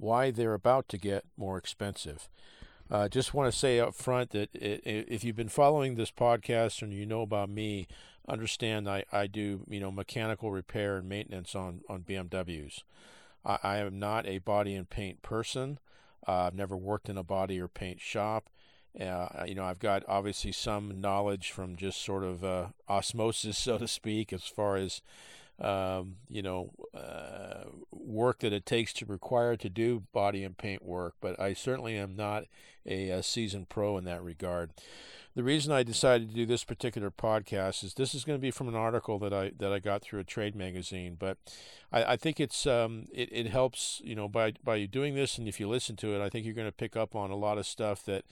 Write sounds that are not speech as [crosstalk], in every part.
Why They're About to Get More Expensive. Uh, just want to say up front that it, it, if you've been following this podcast and you know about me, understand I, I do you know mechanical repair and maintenance on on BMWs. I, I am not a body and paint person. Uh, I've never worked in a body or paint shop. Uh, you know, I've got obviously some knowledge from just sort of uh, osmosis, [laughs] so to speak, as far as um, you know, uh, work that it takes to require to do body and paint work, but I certainly am not a, a seasoned pro in that regard. The reason I decided to do this particular podcast is this is going to be from an article that I that I got through a trade magazine, but I, I think it's um, it, it helps you know by by doing this, and if you listen to it, I think you're going to pick up on a lot of stuff that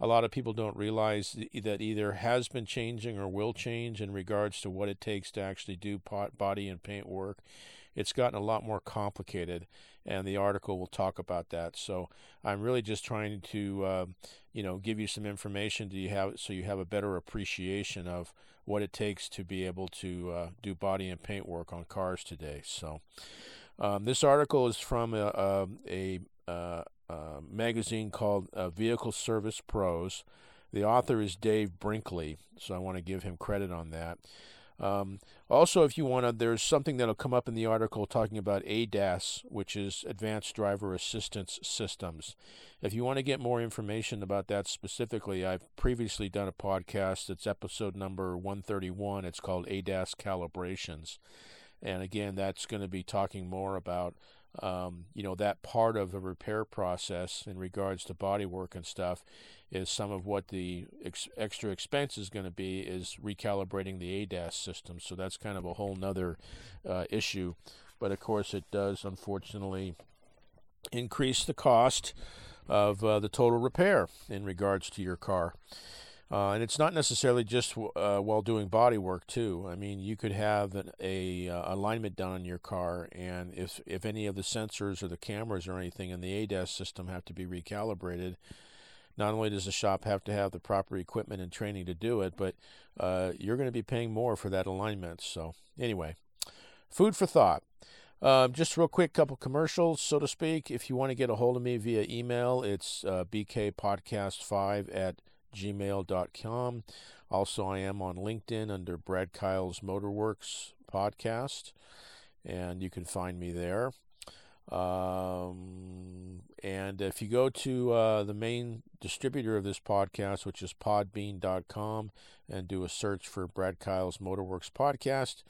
a lot of people don't realize that either has been changing or will change in regards to what it takes to actually do pot, body and paint work. It's gotten a lot more complicated, and the article will talk about that. So I'm really just trying to, uh, you know, give you some information to you have so you have a better appreciation of what it takes to be able to uh, do body and paint work on cars today. So. Um, this article is from a, a, a, uh, magazine called uh, Vehicle Service Pros. The author is Dave Brinkley, so I want to give him credit on that. Um, also, if you want to, there's something that'll come up in the article talking about ADAS, which is Advanced Driver Assistance Systems. If you want to get more information about that specifically, I've previously done a podcast. It's episode number 131. It's called ADAS Calibrations. And again, that's going to be talking more about um, you know that part of the repair process in regards to body work and stuff is some of what the ex- extra expense is going to be is recalibrating the ADAS system. So that's kind of a whole nother uh, issue. But of course, it does unfortunately increase the cost of uh, the total repair in regards to your car. Uh, and it's not necessarily just uh, while doing body work too. I mean, you could have an, a uh, alignment done on your car, and if if any of the sensors or the cameras or anything in the ADAS system have to be recalibrated, not only does the shop have to have the proper equipment and training to do it, but uh, you're going to be paying more for that alignment. So anyway, food for thought. Um, just real quick, couple commercials, so to speak. If you want to get a hold of me via email, it's uh, bkpodcast5 at gmail.com. Also, I am on LinkedIn under Brad Kyle's Motorworks podcast, and you can find me there. Um, and if you go to uh, the main distributor of this podcast, which is podbean.com, and do a search for Brad Kyle's Motorworks podcast,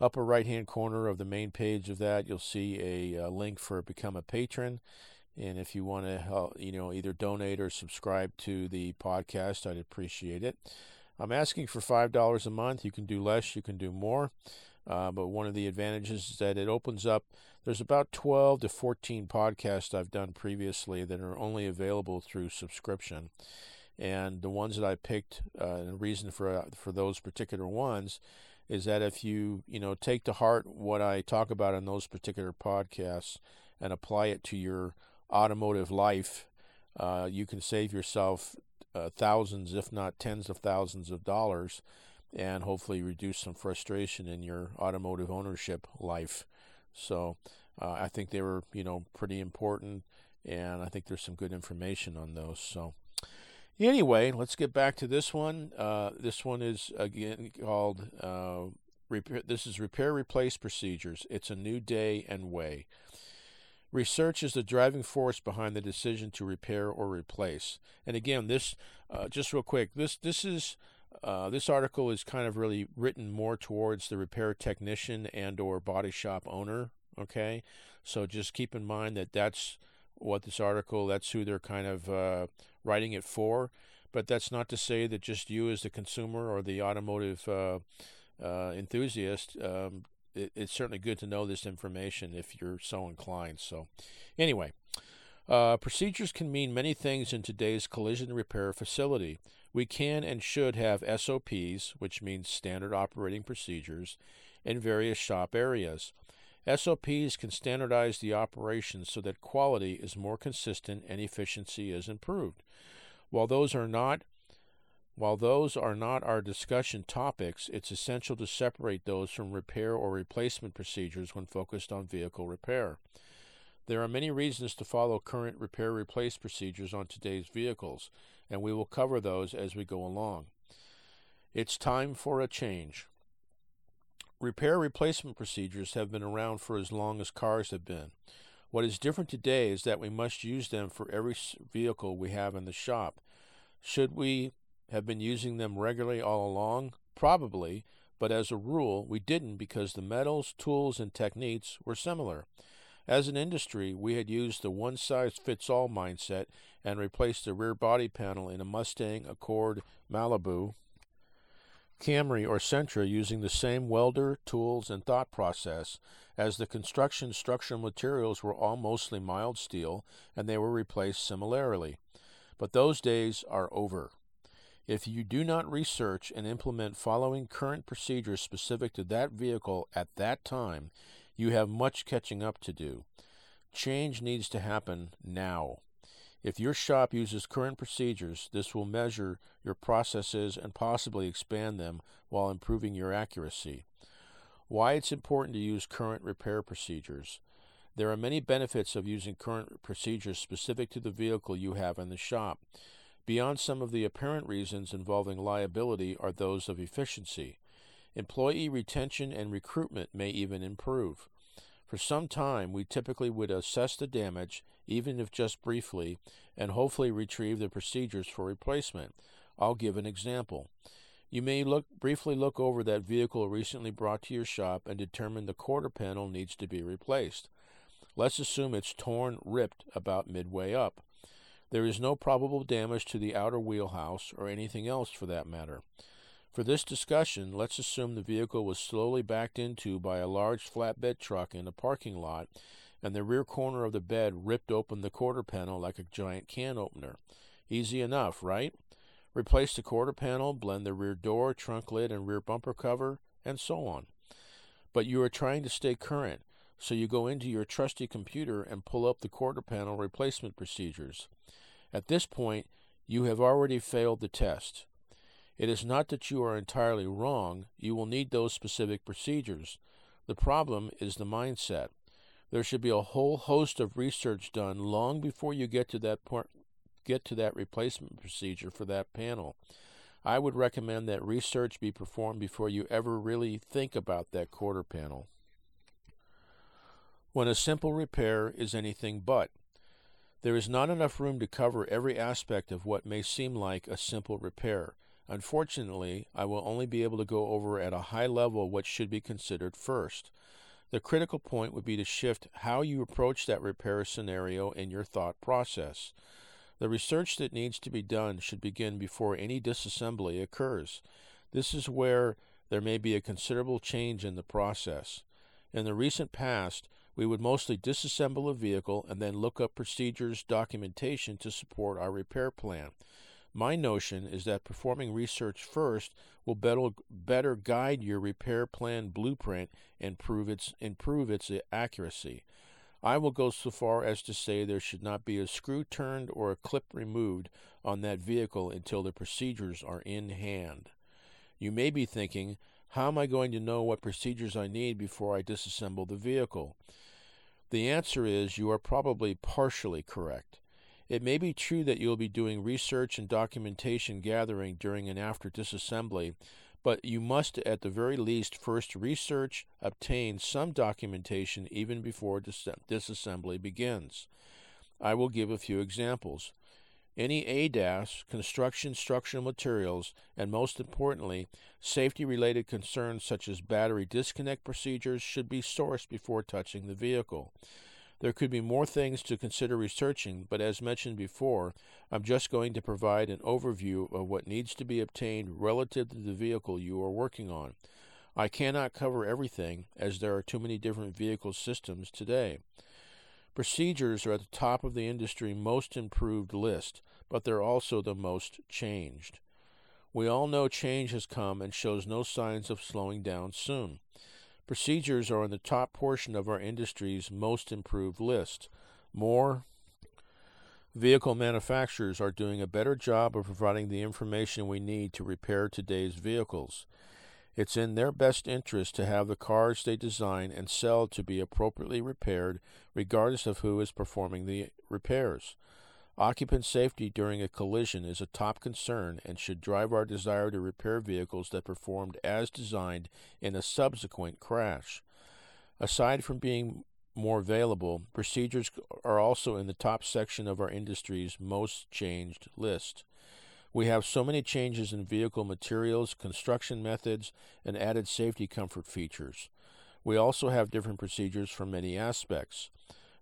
upper right hand corner of the main page of that, you'll see a, a link for Become a Patron. And if you want to help, you know, either donate or subscribe to the podcast, I'd appreciate it. I'm asking for $5 a month. You can do less, you can do more. Uh, but one of the advantages is that it opens up. There's about 12 to 14 podcasts I've done previously that are only available through subscription. And the ones that I picked, uh, and the reason for uh, for those particular ones, is that if you you know take to heart what I talk about in those particular podcasts and apply it to your automotive life, uh, you can save yourself uh, thousands, if not tens of thousands of dollars, and hopefully reduce some frustration in your automotive ownership life. So uh, I think they were, you know, pretty important, and I think there's some good information on those. So anyway, let's get back to this one. Uh, this one is again called. Uh, repair, this is repair replace procedures. It's a new day and way. Research is the driving force behind the decision to repair or replace. And again, this uh, just real quick, this this is uh, this article is kind of really written more towards the repair technician and or body shop owner. Okay, so just keep in mind that that's what this article that's who they're kind of uh, writing it for. But that's not to say that just you as the consumer or the automotive uh, uh, enthusiast um, it, it's certainly good to know this information if you're so inclined. So, anyway, Uh, procedures can mean many things in today's collision repair facility. We can and should have SOPs, which means standard operating procedures, in various shop areas. SOPs can standardize the operations so that quality is more consistent and efficiency is improved. While those are not while those are not our discussion topics, it's essential to separate those from repair or replacement procedures when focused on vehicle repair. There are many reasons to follow current repair replace procedures on today's vehicles, and we will cover those as we go along. It's time for a change. Repair replacement procedures have been around for as long as cars have been. What is different today is that we must use them for every vehicle we have in the shop. Should we have been using them regularly all along? Probably, but as a rule, we didn't because the metals, tools, and techniques were similar. As an industry, we had used the one size fits all mindset and replaced the rear body panel in a Mustang, Accord, Malibu, Camry, or Sentra using the same welder, tools, and thought process, as the construction structural materials were all mostly mild steel and they were replaced similarly. But those days are over. If you do not research and implement following current procedures specific to that vehicle at that time, you have much catching up to do. Change needs to happen now. If your shop uses current procedures, this will measure your processes and possibly expand them while improving your accuracy. Why it's important to use current repair procedures. There are many benefits of using current procedures specific to the vehicle you have in the shop. Beyond some of the apparent reasons involving liability are those of efficiency. Employee retention and recruitment may even improve. For some time, we typically would assess the damage, even if just briefly, and hopefully retrieve the procedures for replacement. I'll give an example. You may look briefly look over that vehicle recently brought to your shop and determine the quarter panel needs to be replaced. Let's assume it's torn, ripped about midway up. There is no probable damage to the outer wheelhouse or anything else for that matter. For this discussion, let's assume the vehicle was slowly backed into by a large flatbed truck in a parking lot, and the rear corner of the bed ripped open the quarter panel like a giant can opener. Easy enough, right? Replace the quarter panel, blend the rear door, trunk lid, and rear bumper cover, and so on. But you are trying to stay current, so you go into your trusty computer and pull up the quarter panel replacement procedures. At this point, you have already failed the test. It is not that you are entirely wrong, you will need those specific procedures. The problem is the mindset. There should be a whole host of research done long before you get to that point, get to that replacement procedure for that panel. I would recommend that research be performed before you ever really think about that quarter panel. When a simple repair is anything but. There is not enough room to cover every aspect of what may seem like a simple repair. Unfortunately, I will only be able to go over at a high level what should be considered first. The critical point would be to shift how you approach that repair scenario in your thought process. The research that needs to be done should begin before any disassembly occurs. This is where there may be a considerable change in the process. In the recent past, we would mostly disassemble a vehicle and then look up procedures documentation to support our repair plan. My notion is that performing research first will better, better guide your repair plan blueprint and prove its, improve its accuracy. I will go so far as to say there should not be a screw turned or a clip removed on that vehicle until the procedures are in hand. You may be thinking, how am I going to know what procedures I need before I disassemble the vehicle? The answer is you are probably partially correct. It may be true that you'll be doing research and documentation gathering during and after disassembly, but you must at the very least first research, obtain some documentation even before dis- disassembly begins. I will give a few examples. Any ADAS, construction structural materials, and most importantly, safety related concerns such as battery disconnect procedures should be sourced before touching the vehicle. There could be more things to consider researching, but as mentioned before, I'm just going to provide an overview of what needs to be obtained relative to the vehicle you are working on. I cannot cover everything, as there are too many different vehicle systems today. Procedures are at the top of the industry most improved list, but they're also the most changed. We all know change has come and shows no signs of slowing down soon. Procedures are in the top portion of our industry's most improved list. More vehicle manufacturers are doing a better job of providing the information we need to repair today's vehicles. It's in their best interest to have the cars they design and sell to be appropriately repaired, regardless of who is performing the repairs. Occupant safety during a collision is a top concern and should drive our desire to repair vehicles that performed as designed in a subsequent crash. Aside from being more available, procedures are also in the top section of our industry's most changed list. We have so many changes in vehicle materials, construction methods, and added safety comfort features. We also have different procedures for many aspects.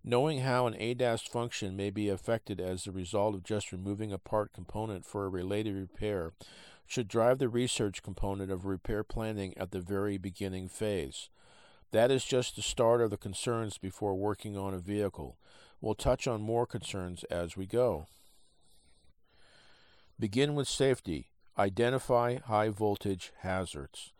Knowing how an ADAS function may be affected as the result of just removing a part component for a related repair should drive the research component of repair planning at the very beginning phase. That is just the start of the concerns before working on a vehicle. We'll touch on more concerns as we go. Begin with safety. Identify high voltage hazards.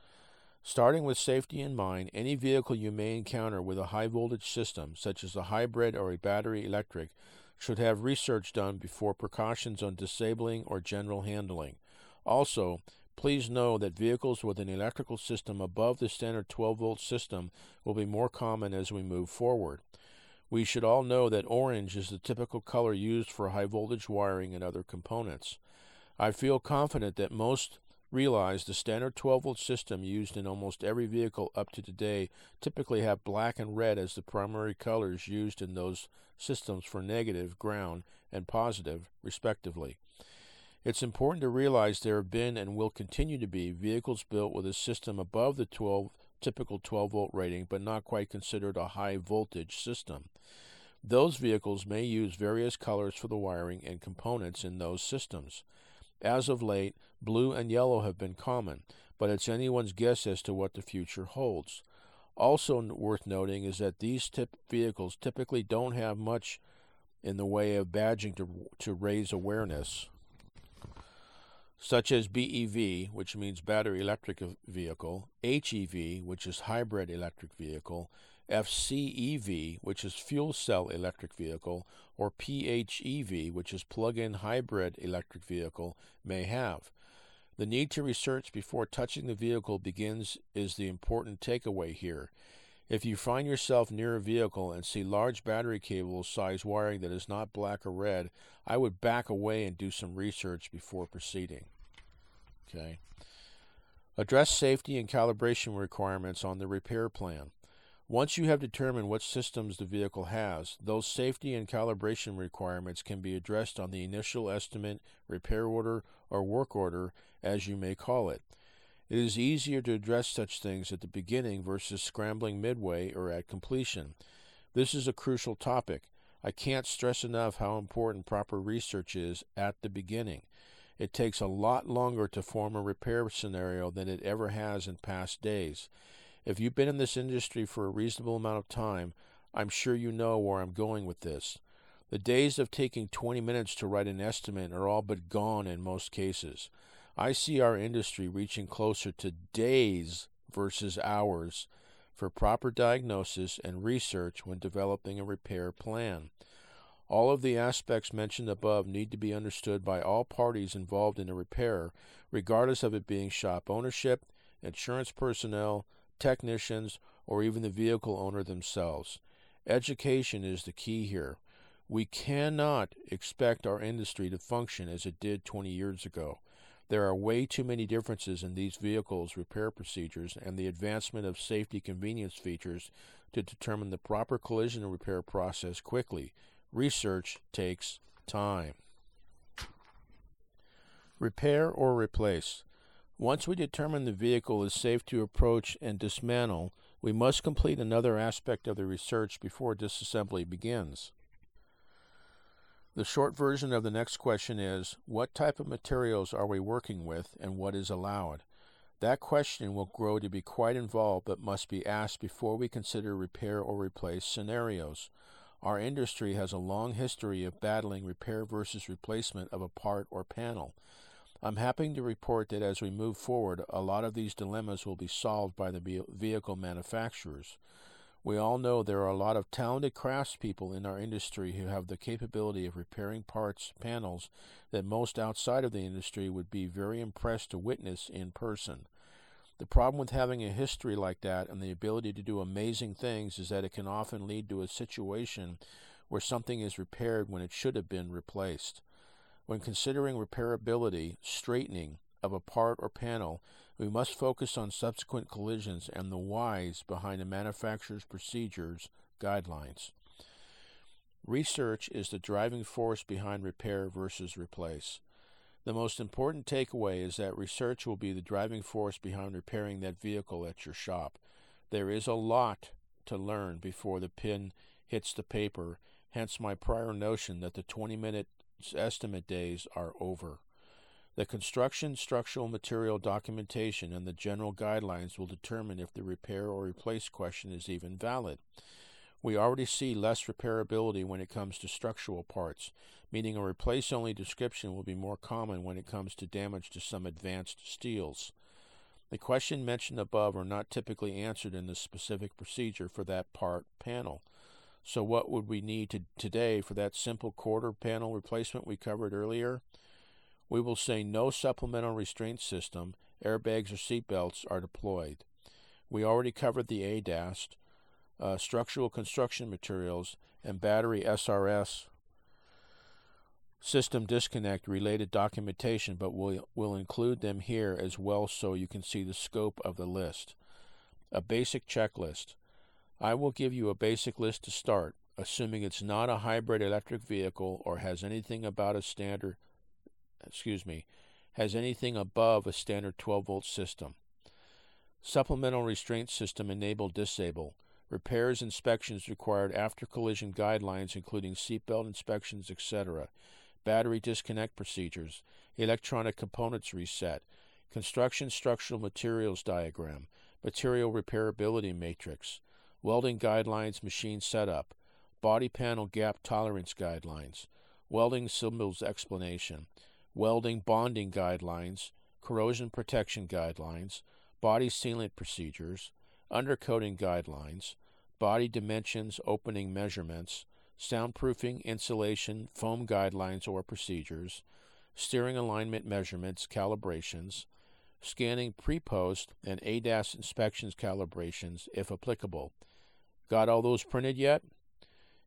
Starting with safety in mind, any vehicle you may encounter with a high voltage system, such as a hybrid or a battery electric, should have research done before precautions on disabling or general handling. Also, please know that vehicles with an electrical system above the standard 12 volt system will be more common as we move forward. We should all know that orange is the typical color used for high voltage wiring and other components. I feel confident that most realize the standard 12 volt system used in almost every vehicle up to today typically have black and red as the primary colors used in those systems for negative, ground, and positive, respectively. It's important to realize there have been and will continue to be vehicles built with a system above the 12 typical 12 volt rating but not quite considered a high voltage system. Those vehicles may use various colors for the wiring and components in those systems. As of late, blue and yellow have been common, but it's anyone's guess as to what the future holds. Also worth noting is that these tip vehicles typically don't have much in the way of badging to, to raise awareness, such as BEV, which means battery electric vehicle, HEV, which is hybrid electric vehicle, FCEV, which is fuel cell electric vehicle, or PHEV, which is plug in hybrid electric vehicle, may have. The need to research before touching the vehicle begins is the important takeaway here. If you find yourself near a vehicle and see large battery cable size wiring that is not black or red, I would back away and do some research before proceeding. Okay. Address safety and calibration requirements on the repair plan. Once you have determined what systems the vehicle has, those safety and calibration requirements can be addressed on the initial estimate, repair order, or work order, as you may call it. It is easier to address such things at the beginning versus scrambling midway or at completion. This is a crucial topic. I can't stress enough how important proper research is at the beginning. It takes a lot longer to form a repair scenario than it ever has in past days. If you've been in this industry for a reasonable amount of time, I'm sure you know where I'm going with this. The days of taking 20 minutes to write an estimate are all but gone in most cases. I see our industry reaching closer to days versus hours for proper diagnosis and research when developing a repair plan. All of the aspects mentioned above need to be understood by all parties involved in a repair, regardless of it being shop ownership, insurance personnel, technicians, or even the vehicle owner themselves. Education is the key here. We cannot expect our industry to function as it did 20 years ago. There are way too many differences in these vehicles' repair procedures and the advancement of safety convenience features to determine the proper collision repair process quickly. Research takes time. Repair or replace. Once we determine the vehicle is safe to approach and dismantle, we must complete another aspect of the research before disassembly begins. The short version of the next question is What type of materials are we working with and what is allowed? That question will grow to be quite involved but must be asked before we consider repair or replace scenarios. Our industry has a long history of battling repair versus replacement of a part or panel. I'm happy to report that as we move forward, a lot of these dilemmas will be solved by the vehicle manufacturers. We all know there are a lot of talented craftspeople in our industry who have the capability of repairing parts, panels that most outside of the industry would be very impressed to witness in person. The problem with having a history like that and the ability to do amazing things is that it can often lead to a situation where something is repaired when it should have been replaced. When considering repairability, straightening of a part or panel, we must focus on subsequent collisions and the whys behind the manufacturer's procedures guidelines. Research is the driving force behind repair versus replace. The most important takeaway is that research will be the driving force behind repairing that vehicle at your shop. There is a lot to learn before the pin hits the paper, hence my prior notion that the 20 minute estimate days are over. The construction structural material documentation and the general guidelines will determine if the repair or replace question is even valid. We already see less repairability when it comes to structural parts, meaning a replace only description will be more common when it comes to damage to some advanced steels. The question mentioned above are not typically answered in the specific procedure for that part panel. So, what would we need to, today for that simple quarter panel replacement we covered earlier? we will say no supplemental restraint system, airbags, or seatbelts are deployed. We already covered the ADAS, uh, structural construction materials, and battery SRS system disconnect related documentation, but we'll, we'll include them here as well so you can see the scope of the list. A basic checklist. I will give you a basic list to start, assuming it's not a hybrid electric vehicle or has anything about a standard excuse me, has anything above a standard 12 volt system. Supplemental restraint system enable disable. Repairs inspections required after collision guidelines including seatbelt inspections, etc. Battery disconnect procedures. Electronic components reset. Construction structural materials diagram. Material repairability matrix. Welding guidelines machine setup. Body panel gap tolerance guidelines. Welding symbols explanation welding bonding guidelines, corrosion protection guidelines, body sealant procedures, undercoating guidelines, body dimensions opening measurements, soundproofing, insulation, foam guidelines or procedures, steering alignment measurements, calibrations, scanning pre post and ADAS inspections calibrations if applicable. Got all those printed yet?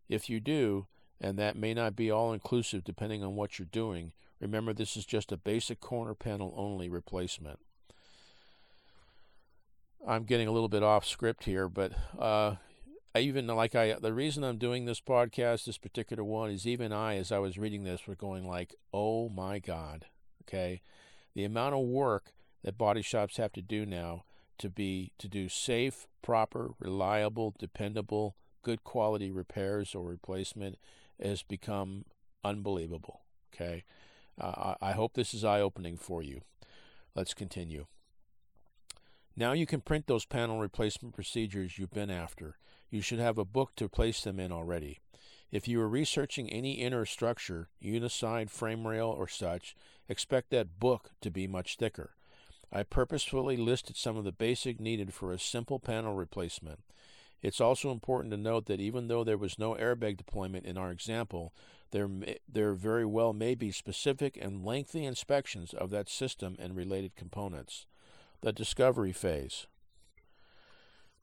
If you do, and that may not be all inclusive depending on what you're doing, Remember, this is just a basic corner panel only replacement. I'm getting a little bit off script here, but uh, I even like I the reason I'm doing this podcast, this particular one, is even I, as I was reading this, were going like, "Oh my God!" Okay, the amount of work that body shops have to do now to be to do safe, proper, reliable, dependable, good quality repairs or replacement has become unbelievable. Okay, uh, I hope this is eye opening for you. Let's continue. Now you can print those panel replacement procedures you've been after. You should have a book to place them in already. If you are researching any inner structure, uniside, frame rail, or such, expect that book to be much thicker. I purposefully listed some of the basic needed for a simple panel replacement. It's also important to note that even though there was no airbag deployment in our example, there, there very well may be specific and lengthy inspections of that system and related components. The discovery phase.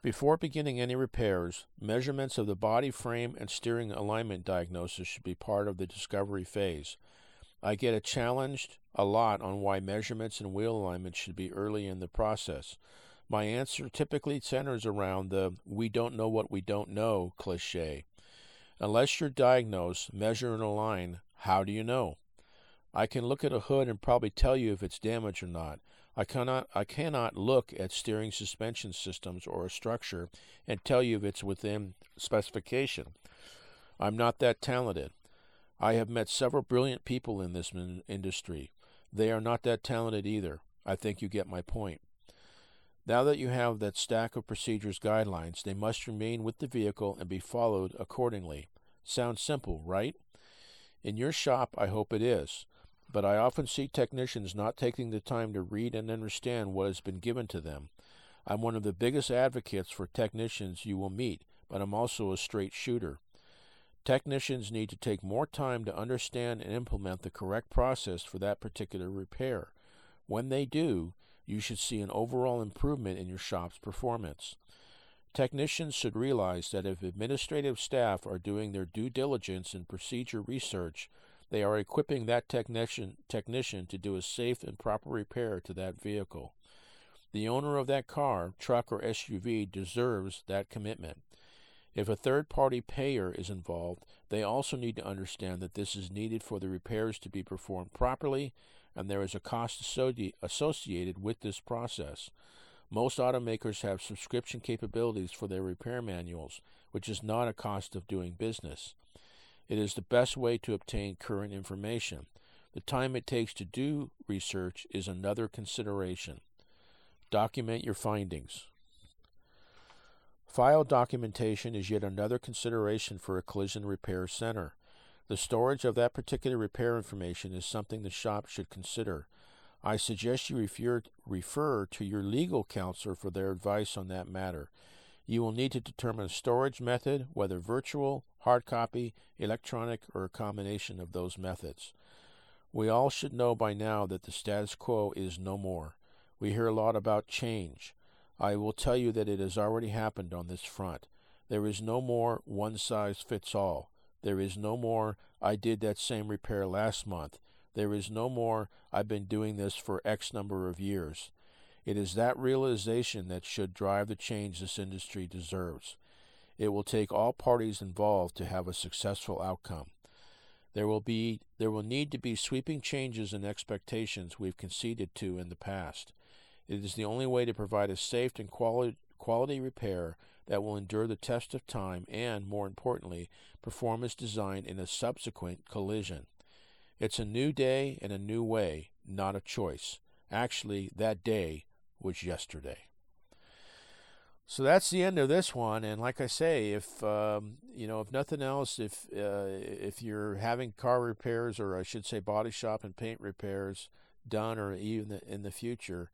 Before beginning any repairs, measurements of the body frame and steering alignment diagnosis should be part of the discovery phase. I get challenged a lot on why measurements and wheel alignment should be early in the process. My answer typically centers around the we don't know what we don't know cliche. Unless you're diagnosed, measure and align, how do you know? I can look at a hood and probably tell you if it's damaged or not. I cannot I cannot look at steering suspension systems or a structure and tell you if it's within specification. I'm not that talented. I have met several brilliant people in this industry. They are not that talented either. I think you get my point. Now that you have that stack of procedures guidelines, they must remain with the vehicle and be followed accordingly. Sounds simple, right? In your shop, I hope it is, but I often see technicians not taking the time to read and understand what has been given to them. I'm one of the biggest advocates for technicians you will meet, but I'm also a straight shooter. Technicians need to take more time to understand and implement the correct process for that particular repair. When they do, you should see an overall improvement in your shop's performance. Technicians should realize that if administrative staff are doing their due diligence and procedure research, they are equipping that technician, technician to do a safe and proper repair to that vehicle. The owner of that car, truck, or SUV deserves that commitment. If a third party payer is involved, they also need to understand that this is needed for the repairs to be performed properly and there is a cost associated with this process. Most automakers have subscription capabilities for their repair manuals, which is not a cost of doing business. It is the best way to obtain current information. The time it takes to do research is another consideration. Document your findings. File documentation is yet another consideration for a collision repair center. The storage of that particular repair information is something the shop should consider. I suggest you refer, refer to your legal counselor for their advice on that matter. You will need to determine a storage method, whether virtual, hard copy, electronic, or a combination of those methods. We all should know by now that the status quo is no more. We hear a lot about change. I will tell you that it has already happened on this front. There is no more one size fits all. There is no more, I did that same repair last month. There is no more, I've been doing this for X number of years. It is that realization that should drive the change this industry deserves. It will take all parties involved to have a successful outcome. There will be there will need to be sweeping changes in expectations we've conceded to in the past. It is the only way to provide a safe and quality, quality repair that will endure the test of time and, more importantly, perform as designed in a subsequent collision. It's a new day and a new way, not a choice. Actually, that day was yesterday. So that's the end of this one. And like I say, if um, you know, if nothing else, if uh, if you're having car repairs, or I should say, body shop and paint repairs done, or even in the future,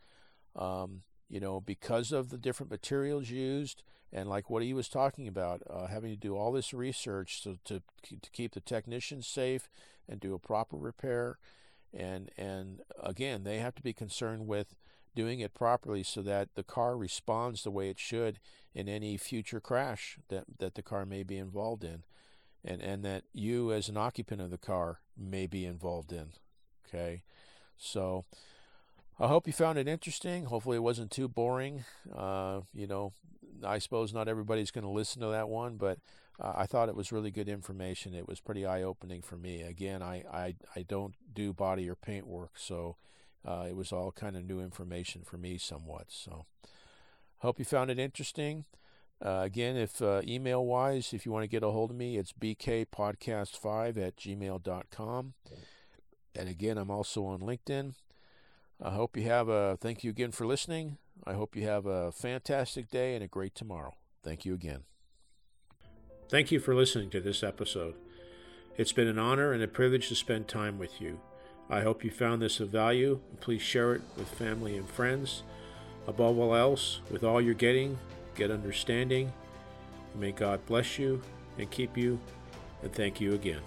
um, you know, because of the different materials used, and like what he was talking about, uh, having to do all this research so to to keep the technicians safe and do a proper repair, and and again, they have to be concerned with doing it properly so that the car responds the way it should in any future crash that that the car may be involved in, and and that you as an occupant of the car may be involved in. Okay, so. I hope you found it interesting. Hopefully, it wasn't too boring. Uh, you know, I suppose not everybody's going to listen to that one, but uh, I thought it was really good information. It was pretty eye opening for me. Again, I, I, I don't do body or paint work, so uh, it was all kind of new information for me, somewhat. So, hope you found it interesting. Uh, again, if uh, email wise, if you want to get a hold of me, it's bkpodcast5 at gmail.com. And again, I'm also on LinkedIn. I hope you have a thank you again for listening. I hope you have a fantastic day and a great tomorrow. Thank you again. Thank you for listening to this episode. It's been an honor and a privilege to spend time with you. I hope you found this of value. Please share it with family and friends. Above all else, with all you're getting, get understanding. May God bless you and keep you, and thank you again.